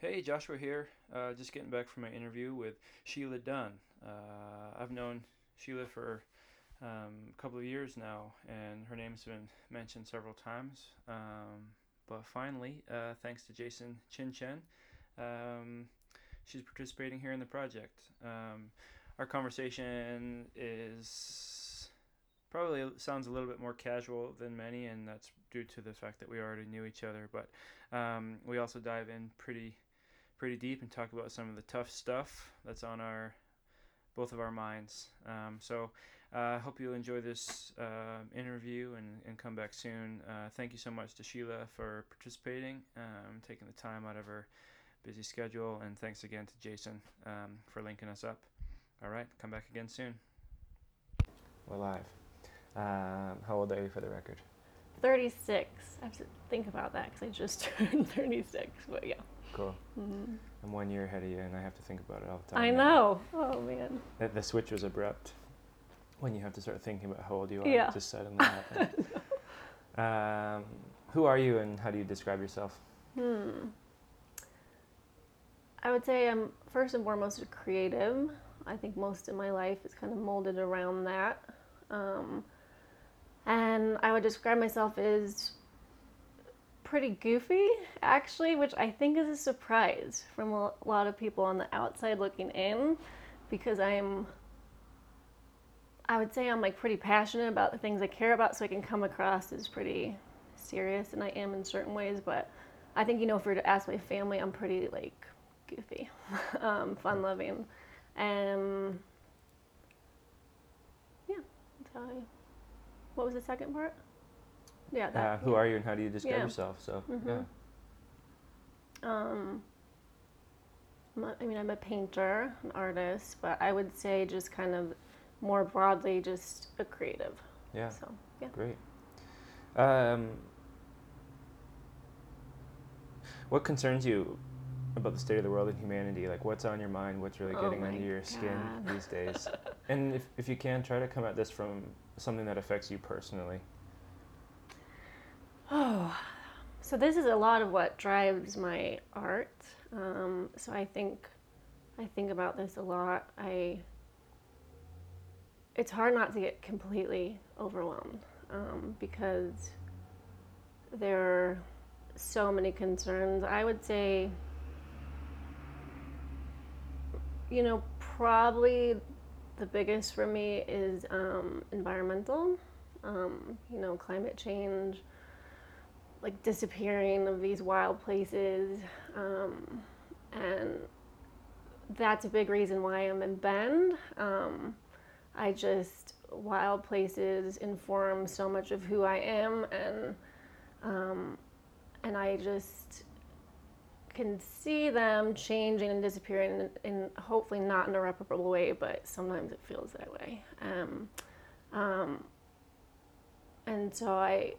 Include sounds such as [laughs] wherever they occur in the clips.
Hey, Joshua here. Uh, just getting back from my interview with Sheila Dunn. Uh, I've known Sheila for um, a couple of years now, and her name's been mentioned several times. Um, but finally, uh, thanks to Jason Chinchen, um, she's participating here in the project. Um, our conversation is probably sounds a little bit more casual than many, and that's due to the fact that we already knew each other. But um, we also dive in pretty pretty deep and talk about some of the tough stuff that's on our both of our minds. Um, so I uh, hope you'll enjoy this uh, interview and, and come back soon. Uh, thank you so much to Sheila for participating, um, taking the time out of her busy schedule, and thanks again to Jason um, for linking us up. All right, come back again soon. We're live. Um, how old are you for the record? 36. I have to think about that because I just [laughs] turned 36, but yeah. Cool. Mm-hmm. I'm one year ahead of you, and I have to think about it all the time. I know. Oh man. The, the switch was abrupt when you have to start thinking about how old you are. Yeah. Just suddenly happened. um, who are you, and how do you describe yourself? Hmm. I would say I'm first and foremost a creative. I think most of my life is kind of molded around that. Um, and I would describe myself as pretty goofy, actually, which I think is a surprise from a lot of people on the outside looking in because I'm, I would say I'm like pretty passionate about the things I care about, so I can come across as pretty serious, and I am in certain ways, but I think, you know, if you were to ask my family, I'm pretty like goofy, [laughs] um, fun loving. And yeah, that's how I. What was the second part? Yeah. That, uh, who yeah. are you and how do you describe Yeah. yourself? So Mhm. yeah. Um, I mean, I'm a painter, an artist, but I would say just kind of more broadly, just a creative. Yeah. So, yeah. Great. Um, what concerns you about the state of the world and humanity? Like, what's on your mind? What's really Oh getting my under your skin these days? [laughs] and if, if you can, try to come at this from something that affects you personally. Oh, [sighs] so this is a lot of what drives my art. Um, so I think, I think about this a lot. I. It's hard not to get completely overwhelmed um, because there are so many concerns. I would say, you know, probably the biggest for me is um, environmental. Um, you know, climate change like disappearing of these wild places um, and that's a big reason why i'm in bend. Um, i just wild places inform so much of who i am and um, and i just can see them changing and disappearing in, in hopefully not in a irreparable way but sometimes it feels that way. Um, um, and so i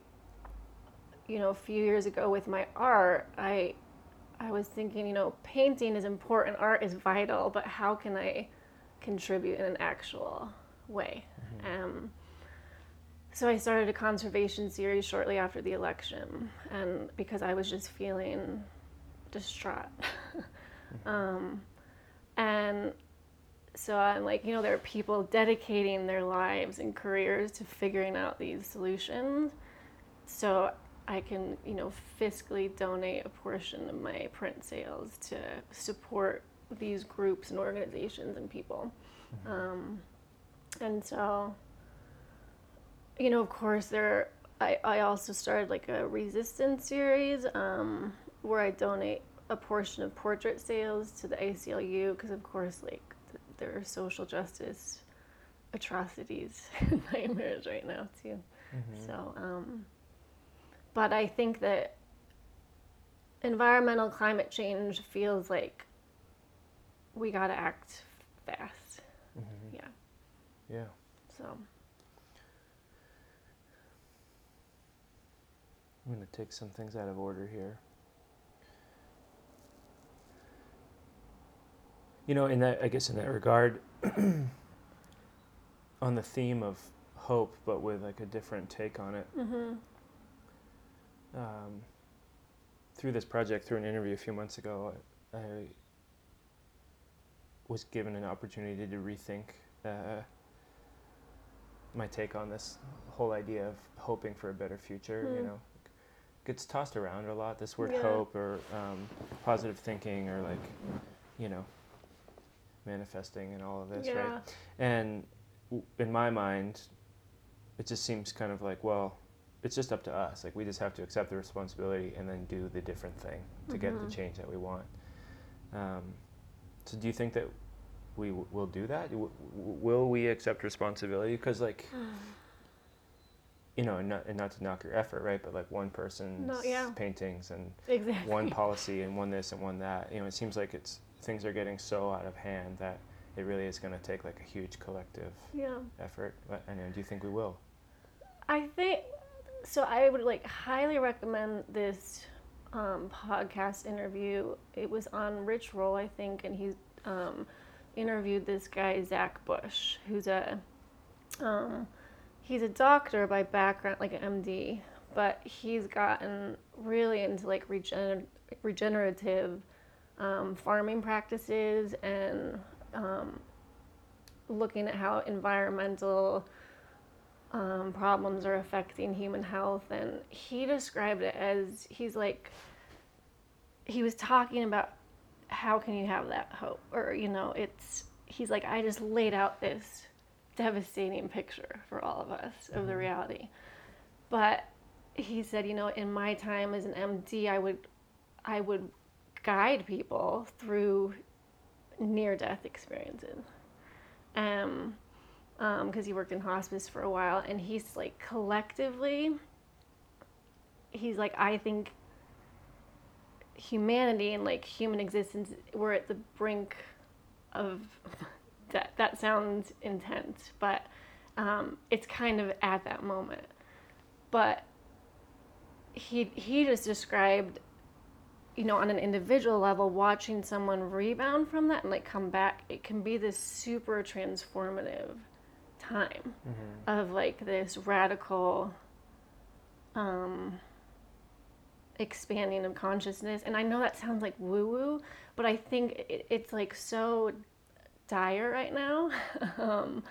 you know, a few years ago with my art, I I was thinking, you know, painting is important, art is vital, but how can I contribute in an actual way? Um, so I started a conservation series shortly after the election, and because I was just feeling distraught, [laughs] um, and so I'm like, you know, there are people dedicating their lives and careers to figuring out these solutions. So I can, you know, fiscally donate a portion of my print sales to support these groups and organizations and people. Um, and so, you know, of course, there. I, I also started like a resistance series um, where I donate a portion of portrait sales to the ACLU because, of course, like th- there are social justice atrocities [laughs] and nightmares right now too. So, um, but I think that environmental climate change feels like we got to act fast. Mhm. Yeah. Yeah. So, I'm going to take some things out of order here. You know, in that, I guess, in that regard, [clears throat] on the theme of hope, but with like a different take on it. hmm Um, through this project, through an interview a few months ago, I was given an opportunity to rethink uh, my take on this whole idea of hoping for a better future. You Hmm. know, gets tossed around a lot. This word Yeah. hope or um, positive thinking or like, you know, manifesting and all of this, yeah. right? And w- in my mind, it just seems kind of like, well, it's just up to us. Like we just have to accept the responsibility and then do the different thing to get Mhm. the change that we want. Um, so do you think that we w- will do that? W- will we accept responsibility? Because like, [sighs] you know, and not, and not to knock your effort, right? But like one person's yeah. paintings and exactly. one [laughs] policy and one this and one that. You know, it seems like it's things are getting so out of hand that it really is going to take like a huge collective Yeah. effort. But, I know. Do you think we will? I think so. I would like highly recommend this um, podcast interview. It was on Rich Roll, I think, and he um, interviewed this guy Zach Bush, who's a um, he's a doctor by background, like an MD, but he's gotten really into like regener- regenerative um, farming practices and um, looking at how environmental um, problems are affecting human health. And he described it as he's like, he was talking about how can you have that hope? Or, you know, it's, he's like, I just laid out this devastating picture for all of us of the Mhm. reality. But he said, you know, in my time as an MD, I would, I would guide people through near death experiences. Um, because he worked in hospice for a while, and he's like collectively, he's like, I think humanity and like human existence, we're at the brink of [laughs] that. That sounds intense, but um, it's kind of at that moment. But he he just described you know, on an individual level, watching someone rebound from that and like come back, it can be this super transformative time Mm-hmm. of like this radical um, expanding of consciousness. And I know that sounds like woo woo, but I think it, it's like so dire right now [laughs] um,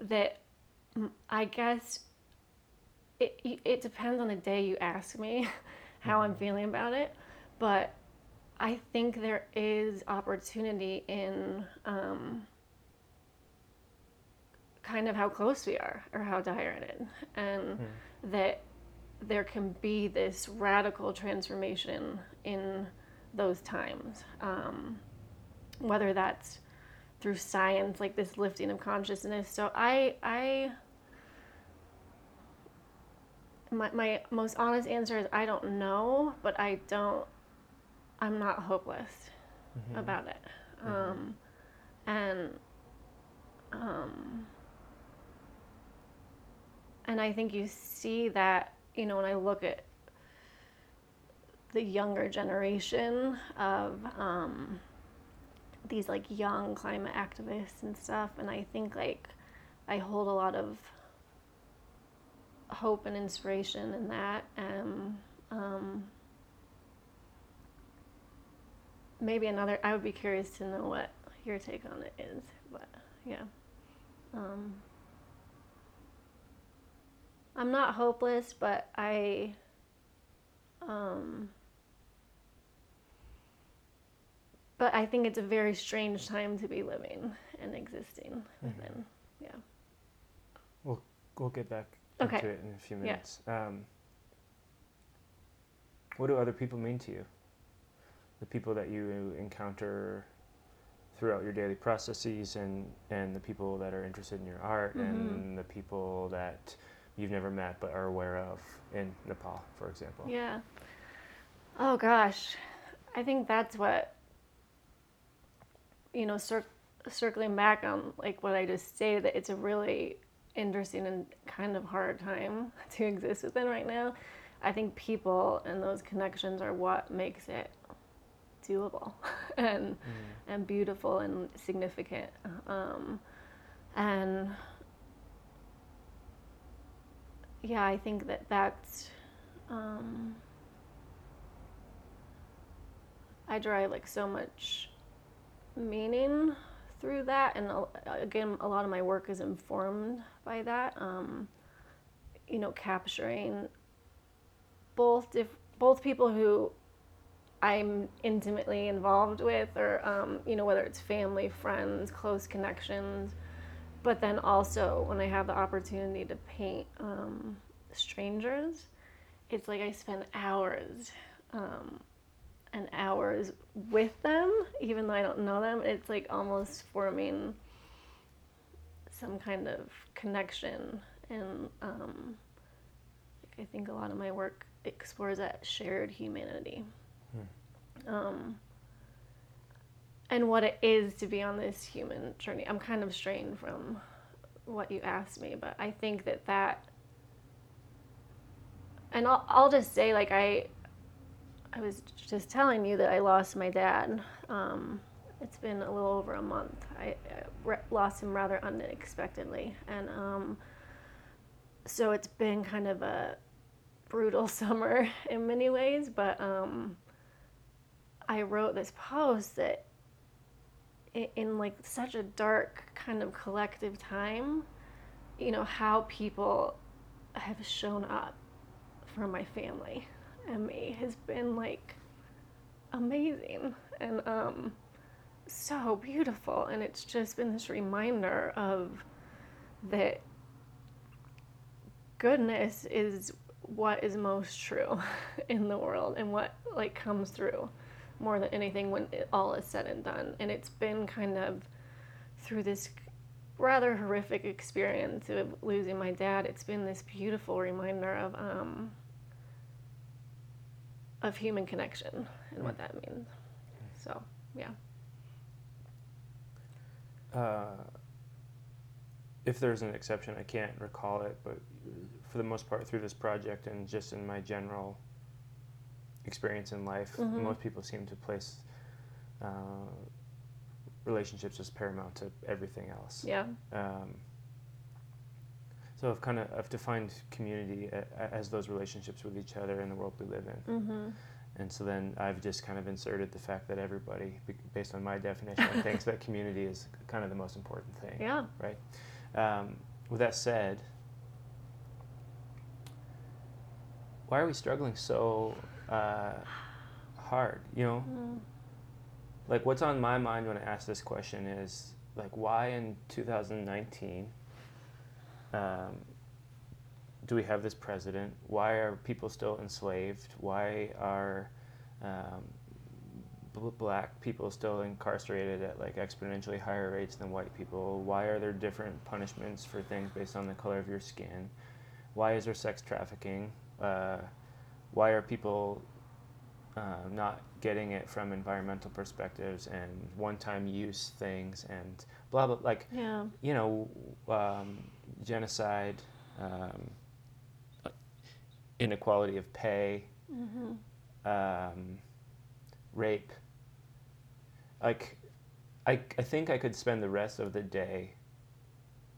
that I guess it, it depends on the day you ask me [laughs] how I'm Mhm. feeling about it. But I think there is opportunity in um, kind of how close we are or how dire it is. And Hmm. that there can be this radical transformation in those times. Um, whether that's through science, like this lifting of consciousness. So I, I, my, my most honest answer is I don't know, but I don't, I'm not hopeless Mhm. about it. Mhm. Um, and um, and I think you see that you know when I look at the younger generation of um, these like young climate activists and stuff, and I think like I hold a lot of hope and inspiration in that, and um, maybe another. I would be curious to know what your take on it is, but yeah. Um, I'm not hopeless, but I. Um, but I think it's a very strange time to be living and existing within. Yeah. We'll we'll get back Okay. into it in a few Yeah. minutes. Um, what do other people mean to you? The people that you encounter throughout your daily processes, and and the people that are interested in your art, Mhm. and the people that you've never met but are aware of in Nepal, for example. Yeah. Oh gosh, I think that's what you know. Cir- circling back on like what I just stated, that it's a really interesting and kind of hard time [laughs] to exist within right now. I think people and those connections are what makes it doable [laughs] and Mm. and beautiful and significant. Um, and yeah, I think that that's. Um, I derive like so much meaning through that, and uh, again, a lot of my work is informed by that. Um, you know, capturing both both people who I'm intimately involved with, or um, you know, whether it's family, friends, close connections, but then also when I have the opportunity to paint um, strangers, it's like I spend hours um, and hours with them, even though I don't know them. It's like almost forming some kind of connection, and um, I think a lot of my work explores that shared humanity. Hmm. Um, and what it is to be on this human journey. I'm kind of strained from what you asked me, but I think that that, and I'll, I'll just say, like, I, I was just telling you that I lost my dad. Um, it's been a little over a month. I, I lost him rather unexpectedly. And um, so it's been kind of a brutal [laughs] summer in many ways, but um, I wrote this post that in, like such a dark kind of collective time, you know, how people have shown up for my family and me has been like amazing and um, so beautiful. And it's just been this reminder of that goodness is what is most true [laughs] in the world and what like comes through more than anything when it all is said and done. And it's been kind of through this rather horrific experience of losing my dad. It's been this beautiful reminder of um, of human connection and what that means. So yeah. Uh, if there's an exception, I can't recall it, but for the most part, through this project and just in my general experience in life, mm-hmm. most people seem to place uh, relationships as paramount to everything else. Yeah. Um, so I've kind of I've defined community as those relationships with each other in the world we live in. Mm-hmm. And so then I've just kind of inserted the fact that everybody, based on my definition, thinks [laughs] that community is kind of the most important thing. Yeah. Right. Um, with that said, why are we struggling so uh, hard? You know, mm. like what's on my mind when I ask this question is like, why in 2019 um, do we have this president? Why are people still enslaved? Why are um, black people still incarcerated at like exponentially higher rates than white people? Why are there different punishments for things based on the color of your skin? Why is there sex trafficking? Uh, why are people uh, not getting it from environmental perspectives and one-time use things and blah blah like yeah. you know um, genocide um, inequality of pay mm-hmm. um, rape like I, I think I could spend the rest of the day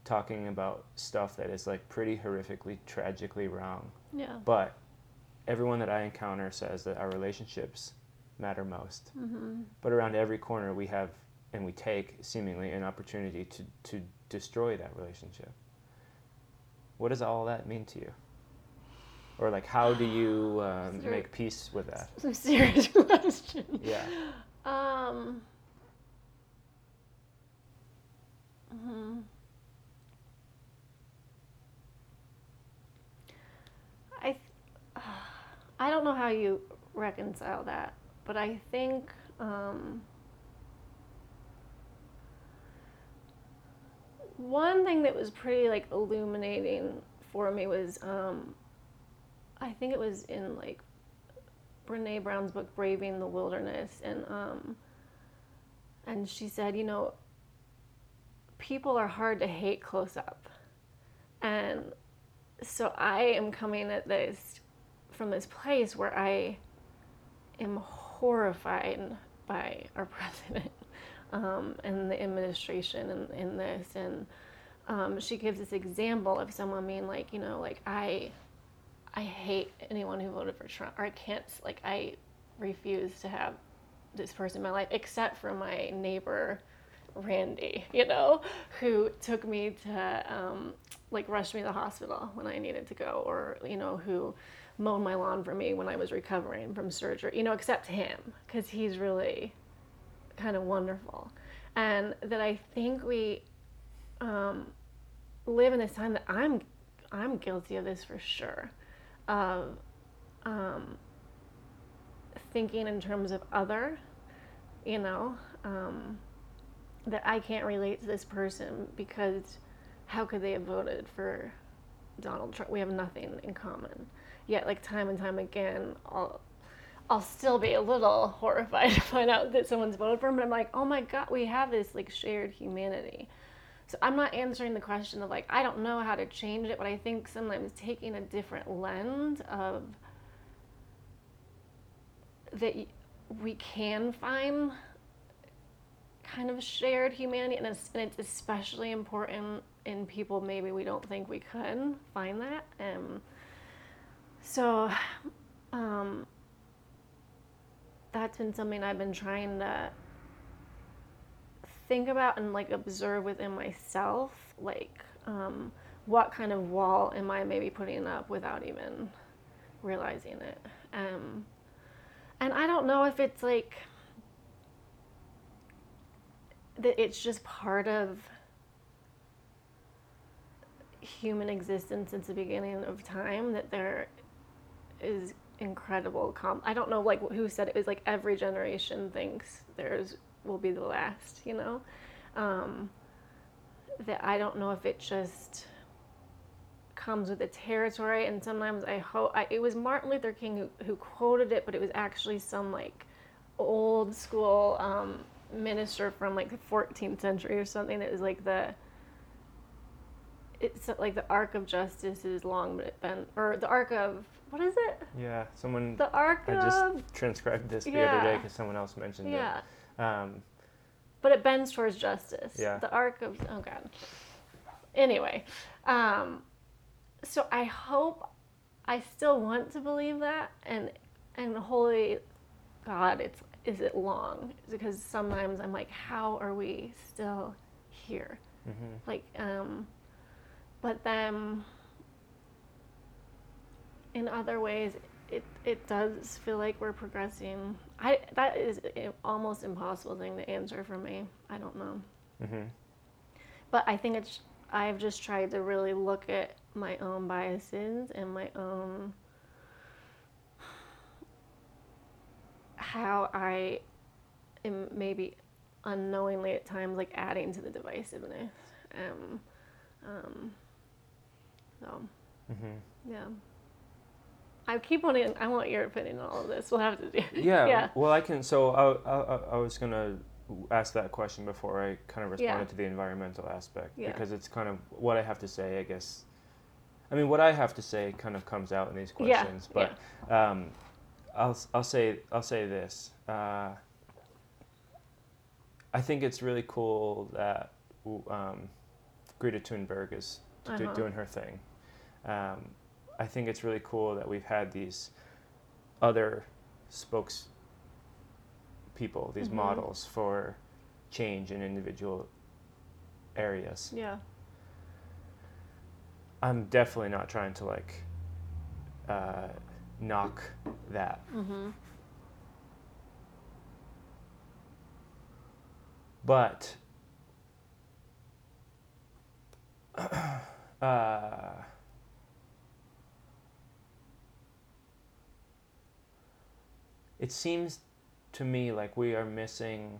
talking about stuff that is like pretty horrifically tragically wrong yeah but everyone that I encounter says that our relationships matter most. Mm-hmm. But around every corner, we have and we take seemingly an opportunity to, to destroy that relationship. What does all that mean to you? Or like, how do you [sighs] um, make peace with that? [laughs] Some serious [laughs] question. Yeah. Um. hmm I. Th- I don't know how you reconcile that, but I think um, one thing that was pretty like illuminating for me was um, I think it was in like Brene Brown's book Braving the Wilderness, and um, and she said, you know, people are hard to hate close up, and so I am coming at this from this place where I am horrified by our [laughs] president um, and the administration and this. And um, she gives this example of someone being like, you know, like I, I hate anyone who voted for Trump, or I can't, like I refuse to have this person in my life except for my neighbor Randy, you know, who took me to um, like rushed me to the hospital when I needed to go, or you know, who mowed my lawn for me when I was recovering from surgery, you know, except him, because he's really kind of wonderful. And that I think we um, live in this time that I'm I'm guilty of this for sure, of um, thinking in terms of other, you know, um, that I can't relate to this person because how could they have voted for Donald Trump? We have nothing in common. Yet, like time and time again, I'll I'll still be a little [laughs] horrified [laughs] to find out that someone's voted for him. But I'm like, oh my god, we have this like shared humanity. So I'm not answering the question of like I don't know how to change it, but I think sometimes taking a different lens of that we can find kind of shared humanity, and it's, and it's especially important in people maybe we don't think we could find that. Um, so, um, that's been something I've been trying to think about and like observe within myself, like um, what kind of wall am I maybe putting up without even realizing it. Um, and I don't know if it's like that it's just part of human existence since the beginning of time that there is incredible com- I don't know like who said it was like every generation thinks theirs will be the last, you know? Um, that I don't know if it just comes with the territory and sometimes I hope it was Martin Luther King who, who quoted it, but it was actually some like old school um, minister from like the 14th century or something that was like the it's like the arc of justice is long but it been or the arc of what is it Yeah, someone. the arc I just transcribed this the other day because someone else mentioned yeah it. Um, but it bends towards justice Yeah. the arc of oh god anyway um so i hope i still want to believe that and and holy god it's is it long because sometimes i'm like how are we still here mhm. like um but then in other ways it it does feel like we're progressing. I that is an almost impossible thing to answer for me. I don't know. Mhm. but i think it's i've just tried to really look at my own biases and my own how i am maybe unknowingly at times like adding to the divisiveness. Um, um, so Mhm. yeah i keep wanting i want your opinion on all of this we'll have to do Yeah, [laughs] yeah Well, I can. So I, I, I was gonna ask that question before I kind of Yeah. responded to the environmental aspect Yeah. because it's kind of what I have to say. I guess. I mean, what I have to say kind of comes out in these Yeah, questions, but um, I'll I'll say I'll say this. Uh, I think it's really cool that um, Greta Thunberg is Uh-huh. doing her thing. Um, I think it's really cool that we've had these other spokes people, these Mhm. models for change in individual areas. yeah I'm definitely not trying to like uh, knock that. mm-hmm But [clears throat] uh, it seems to me like we are missing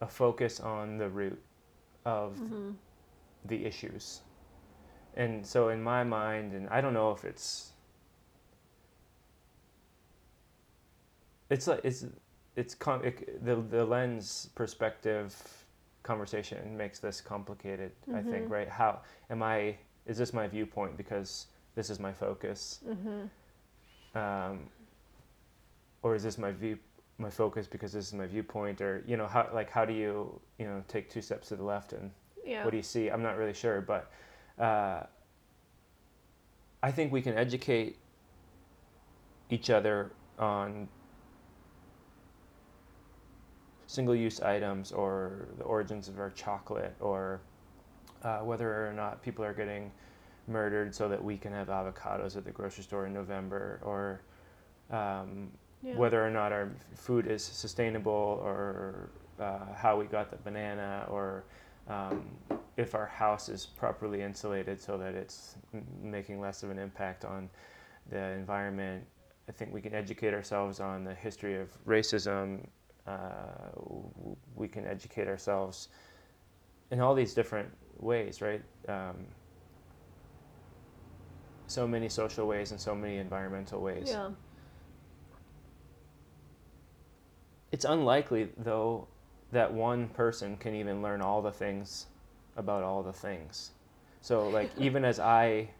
a focus on the root of mm-hmm the issues. And so in my mind, and I don't know if it's it's like it's it's com- it, the the lens perspective conversation makes this complicated. I think Mhm. right. How am I? Is this my viewpoint because this is my focus, mm-hmm um, or is this my view my focus because this is my viewpoint, or you know how like how do you you know take two steps to the left and yeah what do you see? I'm not really sure, but uh, I think we can educate each other on single-use items or the origins of our chocolate or uh, whether or not people are getting murdered so that we can have avocados at the grocery store in November or um, Yeah. whether or not our food is sustainable or uh, how we got the banana or um, if our house is properly insulated so that it's m- making less of an impact on the environment. I think we can educate ourselves on the history of racism. Uh, we can educate ourselves in all these different ways, right? Um, so many social ways and so many environmental ways. Yeah. It's unlikely, though, that one person can even learn all the things about all the things. So, like, [laughs] even as I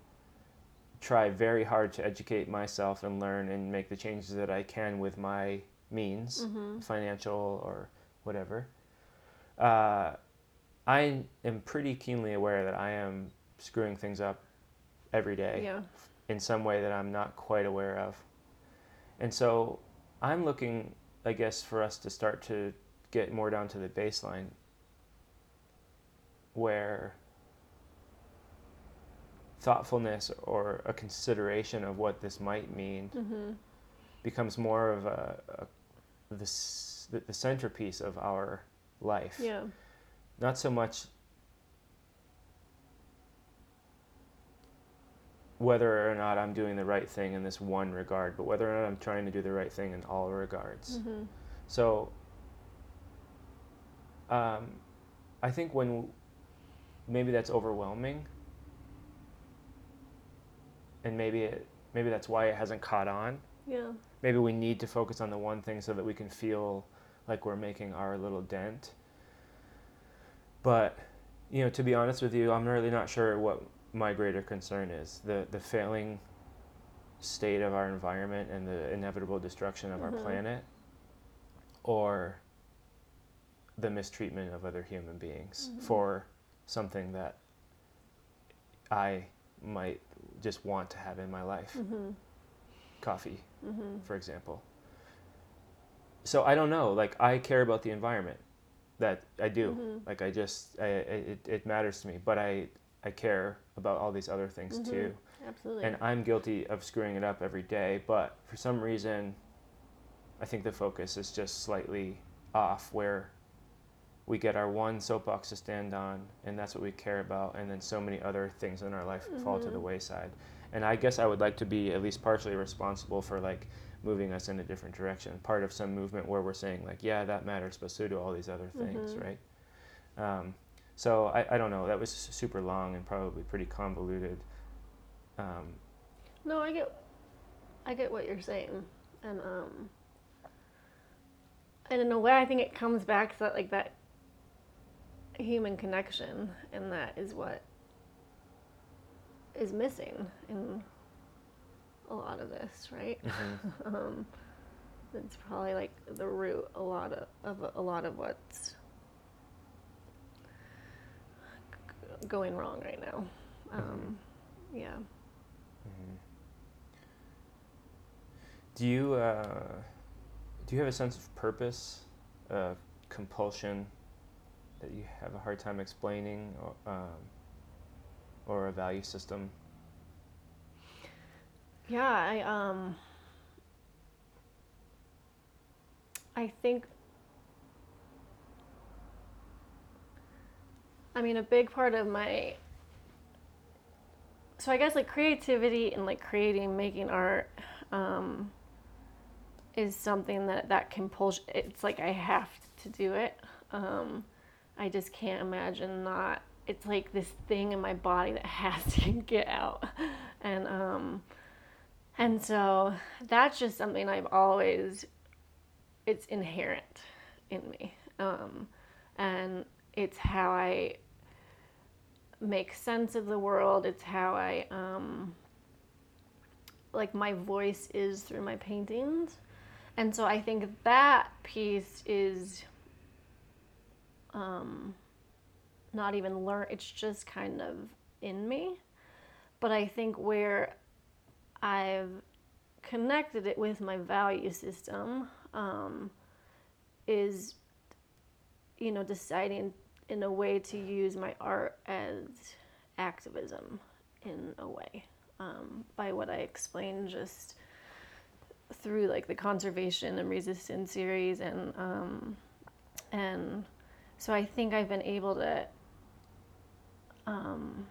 try very hard to educate myself and learn and make the changes that I can with my means, Mm-hmm. financial or whatever, uh, I am pretty keenly aware that I am screwing things up every day Yeah. in some way that I'm not quite aware of. And so I'm looking, I guess, for us to start to get more down to the baseline where thoughtfulness or a consideration of what this might mean Mm-hmm. becomes more of a, a the, the the centerpiece of our life Yeah. not so much whether or not I'm doing the right thing in this one regard, but whether or not I'm trying to do the right thing in all regards. Mm-hmm. So, um, I think when maybe that's overwhelming, and maybe it maybe that's why it hasn't caught on. Yeah. Maybe we need to focus on the one thing so that we can feel like we're making our little dent. But, you know, to be honest with you, I'm really not sure what my greater concern is. The the failing state of our environment and the inevitable destruction of our Mhm. planet or the mistreatment of other human beings Mhm. for something that I might just want to have in my life. Mm-hmm. Coffee Mm-hmm. for example. So I don't know. Like I care about the environment, that I do. Mhm. Like I just, I, I, it, it matters to me. But I, I care about all these other things Mhm. too. Absolutely. And I'm guilty of screwing it up every day. But for some reason, I think the focus is just slightly off. Where we get our one soapbox to stand on, and that's what we care about, and then so many other things in our life fall to the wayside. And I guess I would like to be at least partially responsible for like moving us in a different direction. Part of some movement where we're saying like, yeah, that matters, but so do all these other things, Mhm. right? Um, so I, I don't know. That was super long and probably pretty convoluted. Um, No, I get, I get what you're saying, and um, and in a way, I think it comes back to that like that human connection, and that is what is missing in a lot of this, right? mhm. [laughs] um, it's probably like the root a lot of, of a lot of what's going wrong right now. Um, yeah. Mhm. Do you uh, do you have a sense of purpose, uh, compulsion that you have a hard time explaining, or, um, or a value system? Yeah, I um I think I mean a big part of my so I guess like creativity and like creating making art um is something that that compulsion it's like I have to do it. Um I just can't imagine not it's like this thing in my body that [laughs] has to get out. And um and so that's just something I've always, it's inherent in me. Um, and it's how I make sense of the world. It's how I, um, like, my voice is through my paintings. And so I think that piece is um, not even learn, it's just kind of in me. But I think where I've connected it with my value system um, is you know, deciding in a way to use my art as activism in a way um, by what I explained just through like the conservation and resistance series and um, and so I think I've been able to um,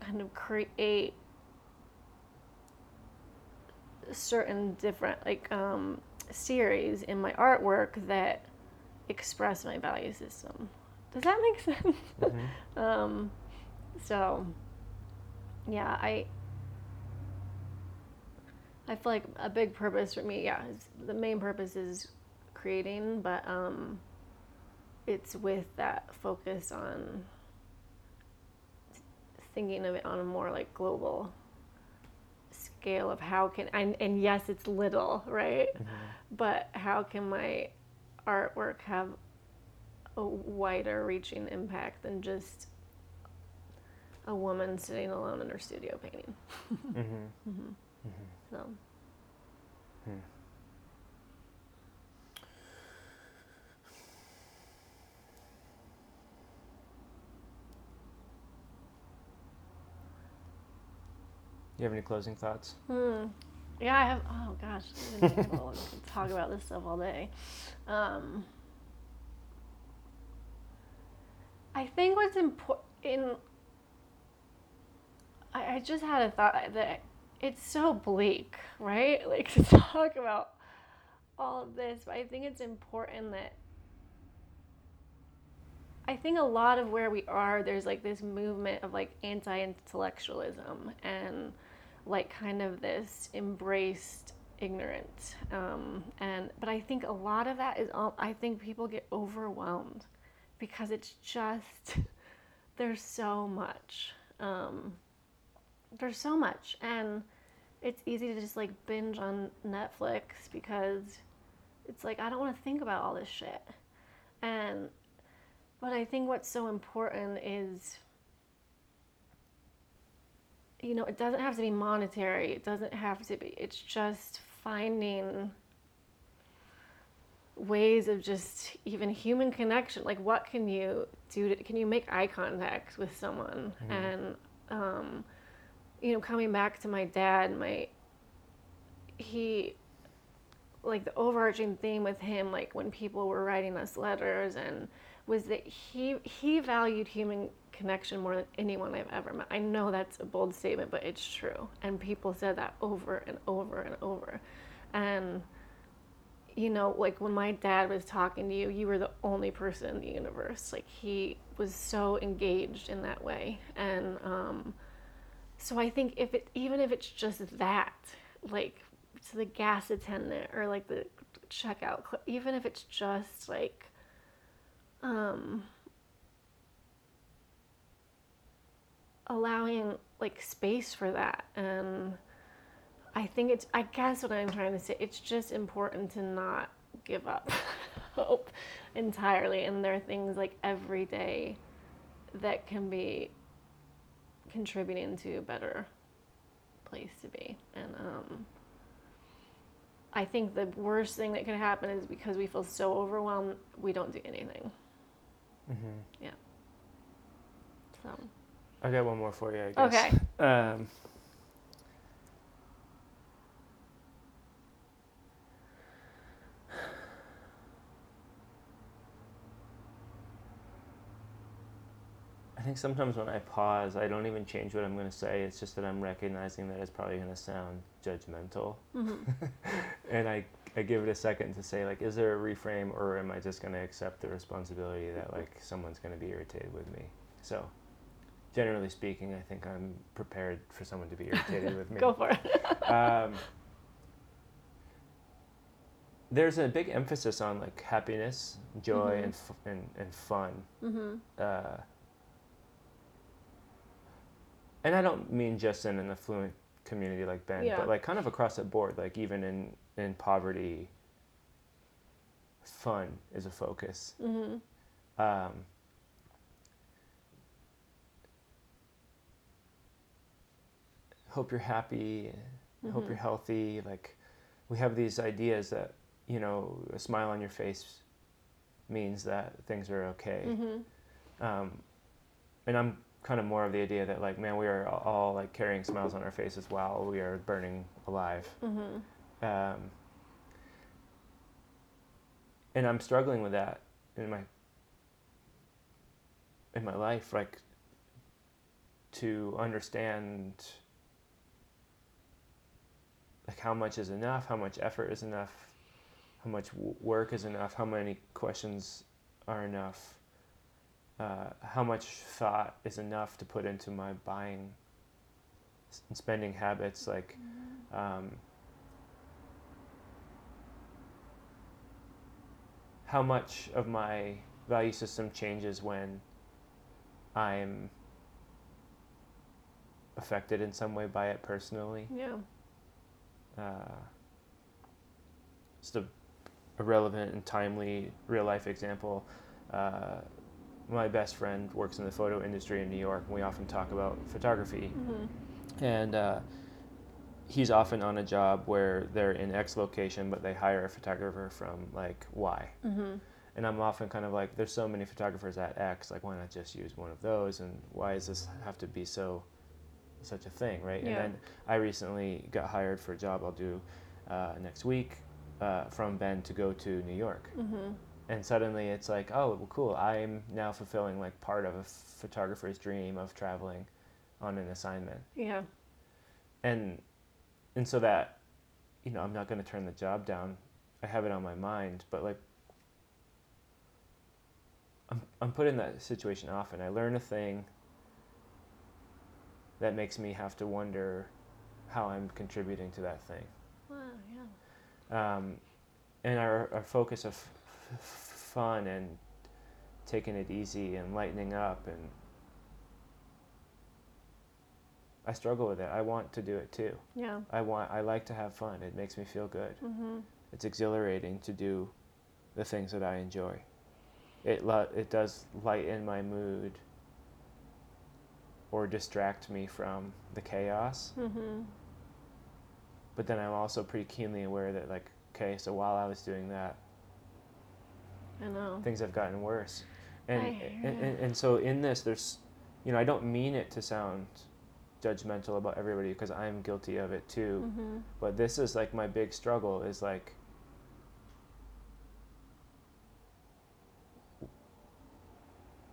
kind of create certain different like um, series in my artwork that express my value system. Does that make [laughs] sense? Mm-hmm. um, so, yeah, I I feel like a big purpose for me, yeah, the main purpose is creating, but um, it's with that focus on thinking of it on a more like global scale of how can and, and yes it's little right mm-hmm. but how can my artwork have a wider reaching impact than just a woman sitting alone in her studio painting [laughs] mm-hmm. Mm-hmm. mm-hmm. so hmm. you have any closing thoughts? Hmm. Yeah, I have. Oh gosh, I could talk about this stuff all day. Um, I think what's important in. I, I just had a thought that it's so bleak, right? [laughs] Like to talk about all of this, but I think it's important that I think a lot of where we are, there's like this movement of like anti intellectualism and like kind of this embraced ignorance. Um, and but I think a lot of that is all, I think people get overwhelmed because it's just [laughs] there's so much. Um, there's so much and it's easy to just like binge on Netflix because it's like I don't want to think about all this shit. And but I think what's so important is you know, it doesn't have to be monetary. It doesn't have to be. It's just finding ways of just even human connection. Like, what can you do? To, can you make eye contact with someone? Mm-hmm. And, um, you know, coming back to my dad, my, he, like the overarching theme with him, like when people were writing us letters and was that he he valued human connection more than anyone I've ever met. I know that's a bold statement, but it's true. And people said that over and over and over. And you know, like when my dad was talking to you, you were the only person in the universe. Like he was so engaged in that way. And um, so I think if it, even if it's just that, like to the gas attendant or like the checkout, even if it's just like, um, allowing like space for that. And i think it's i guess what i'm trying to say it's just important to not give up [laughs] hope entirely. And there are things like every day that can be contributing to a better place to be. And um, i think the worst thing that could happen is because we feel so overwhelmed we don't do anything mm-hmm. yeah so I got one more for you, I guess. Okay. [laughs] Um, I think sometimes when I pause, I don't even change what I'm going to say. It's just that I'm recognizing that it's probably going to sound judgmental. Mm-hmm. [laughs] and I, I give it a second to say, like, is there a reframe or am I just going to accept the responsibility that, like, someone's going to be irritated with me? So generally speaking, I think I'm prepared for someone to be irritated with me. [laughs] Go for it. [laughs] um, there's a big emphasis on like happiness, joy, mm-hmm. and, f- and and fun. Mm-hmm. Uh, and I don't mean just in an affluent community like Bend, yeah. but like kind of across the board, like even in in poverty, fun is a focus. Mm-hmm. Um, hope you're happy, mm-hmm. hope you're healthy. Like we have these ideas that, you know, a smile on your face means that things are okay. Mm-hmm. Um, and I'm kind of more of the idea that like, man, we are all, all like carrying smiles on our faces while we are burning alive. Mm-hmm. Um, and I'm struggling with that in my in my life, like to understand like how much is enough, how much effort is enough, how much work is enough, how many questions are enough, uh, how much thought is enough to put into my buying and spending habits, like. Um, how much of my value system changes when I'm affected in some way by it personally. Yeah. Uh, just a, a relevant and timely real life example. Uh, my best friend works in the photo industry in New York, and we often talk about photography. Mm-hmm. And uh, he's often on a job where they're in X location, but they hire a photographer from like Y. Mm-hmm. And I'm often kind of like, there's so many photographers at X, like why not just use one of those? And why does this have to be so, such a thing, right? Yeah. And then I recently got hired for a job I'll do uh, next week uh, from Bend to go to New York. Mm-hmm. And suddenly it's like, oh, well, cool. I'm now fulfilling like part of a photographer's dream of traveling on an assignment. Yeah. And and so that, you know, I'm not going to turn the job down. I have it on my mind, but like I'm I'm put in that situation often. I learn a thing that makes me have to wonder how I'm contributing to that thing. Wow. Yeah. Um, and our, our focus of f- f- fun and taking it easy and lightening up and I struggle with it. I want to do it too. Yeah. I want I like to have fun. It makes me feel good. Mm-hmm. It's exhilarating to do the things that I enjoy. It lo- it does lighten my mood or distract me from the chaos. Mm-hmm. But then I'm also pretty keenly aware that like okay, so while I was doing that, I know. things have gotten worse. And, I hear and, and, and so in this, there's, you know, I don't mean it to sound judgmental about everybody because I'm guilty of it too. Mm-hmm. But this is like my big struggle is like,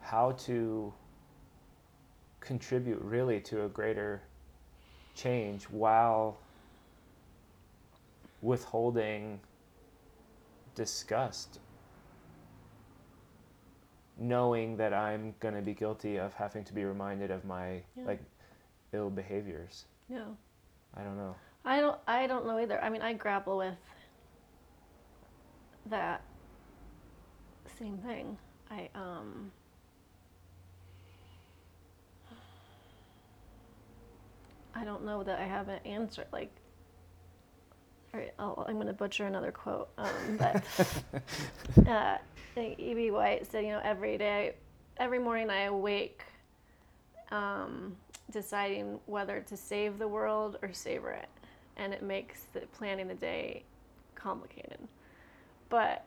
how to contribute really to a greater change while withholding disgust knowing that I'm going to be guilty of having to be reminded of my Yeah. like ill behaviors. No. I don't know. I don't. I don't know either. I mean, I grapple with that same thing. I um. I don't know that I have an answer. Like, all right, I'll, I'm going to butcher another quote, um, but [laughs] uh, I E.B. White said, you know, every day, every morning I awake, um, deciding whether to save the world or savor it, and it makes the planning the day complicated. But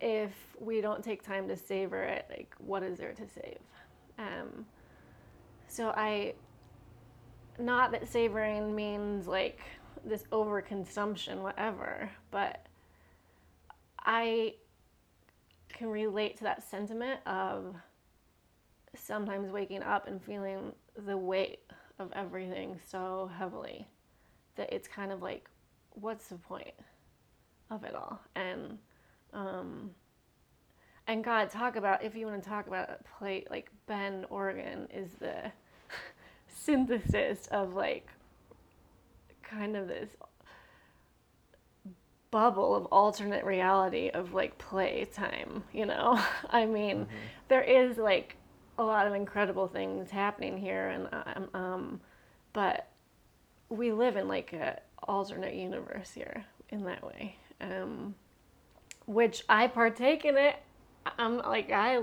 if we don't take time to savor it, like what is there to save? Um, so I, not that savoring means like this overconsumption, whatever, but I can relate to that sentiment of sometimes waking up and feeling the weight of everything so heavily that it's kind of like, what's the point of it all? And um, and God, talk about if you want to talk about a plate like Bend, Oregon, is the [laughs] synthesis of like kind of this bubble of alternate reality of like playtime. You know, [laughs] I mean, there is like a lot of incredible things happening here, and um, um, but we live in like a alternate universe here in that way. Um, which I partake in it. I'm like I,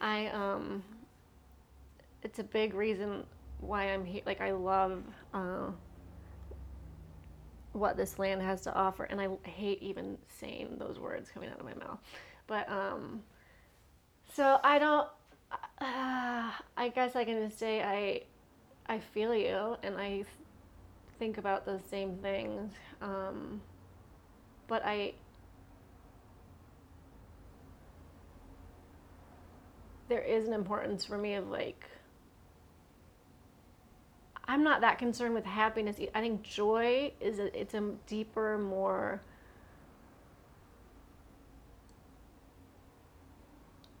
I um. It's a big reason why I'm here. Like I love uh, what this land has to offer, and I hate even saying those words coming out of my mouth. But um, so I don't. Uh, [sighs] I guess I can just say I, I feel you, and I think about those same things. Um, but I. There is an importance for me of like. I'm not that concerned with happiness. I think joy is a, it's a deeper, more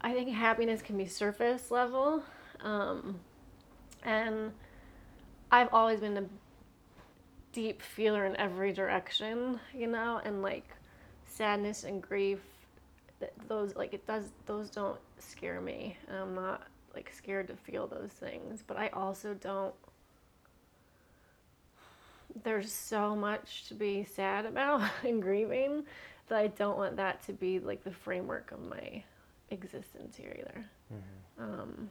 I think happiness can be surface level. Um, and I've always been a deep feeler in every direction, you know, and like sadness and grief, those like it does those don't scare me. I'm not like scared to feel those things, but I also don't there's so much to be sad about [laughs] and grieving that I don't want that to be like the framework of my existence here either. Mm-hmm. Um,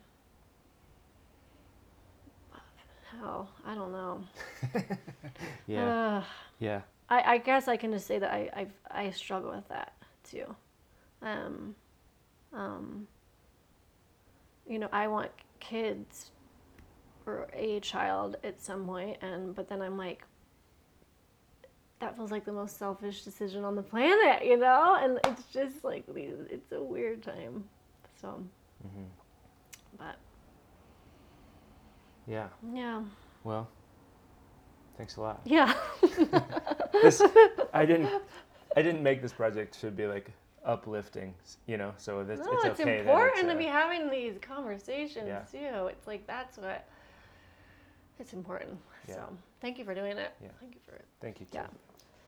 hell, I don't know. [laughs] yeah. Uh, yeah. I, I guess I can just say that I I've, I struggle with that too. Um, um, you know, I want kids or a child at some point, and but then I'm like, that feels like the most selfish decision on the planet, you know? And it's just like it's a weird time. So, mm-hmm. but yeah. Yeah. Well, thanks a lot. Yeah. [laughs] this I didn't I didn't make this project to be like uplifting, you know. So this, no, it's, it's okay important it's, to be having these conversations yeah. too. It's like that's what it's important. Yeah. So thank you for doing it. Yeah. Thank you for it. Thank you. Too. Yeah.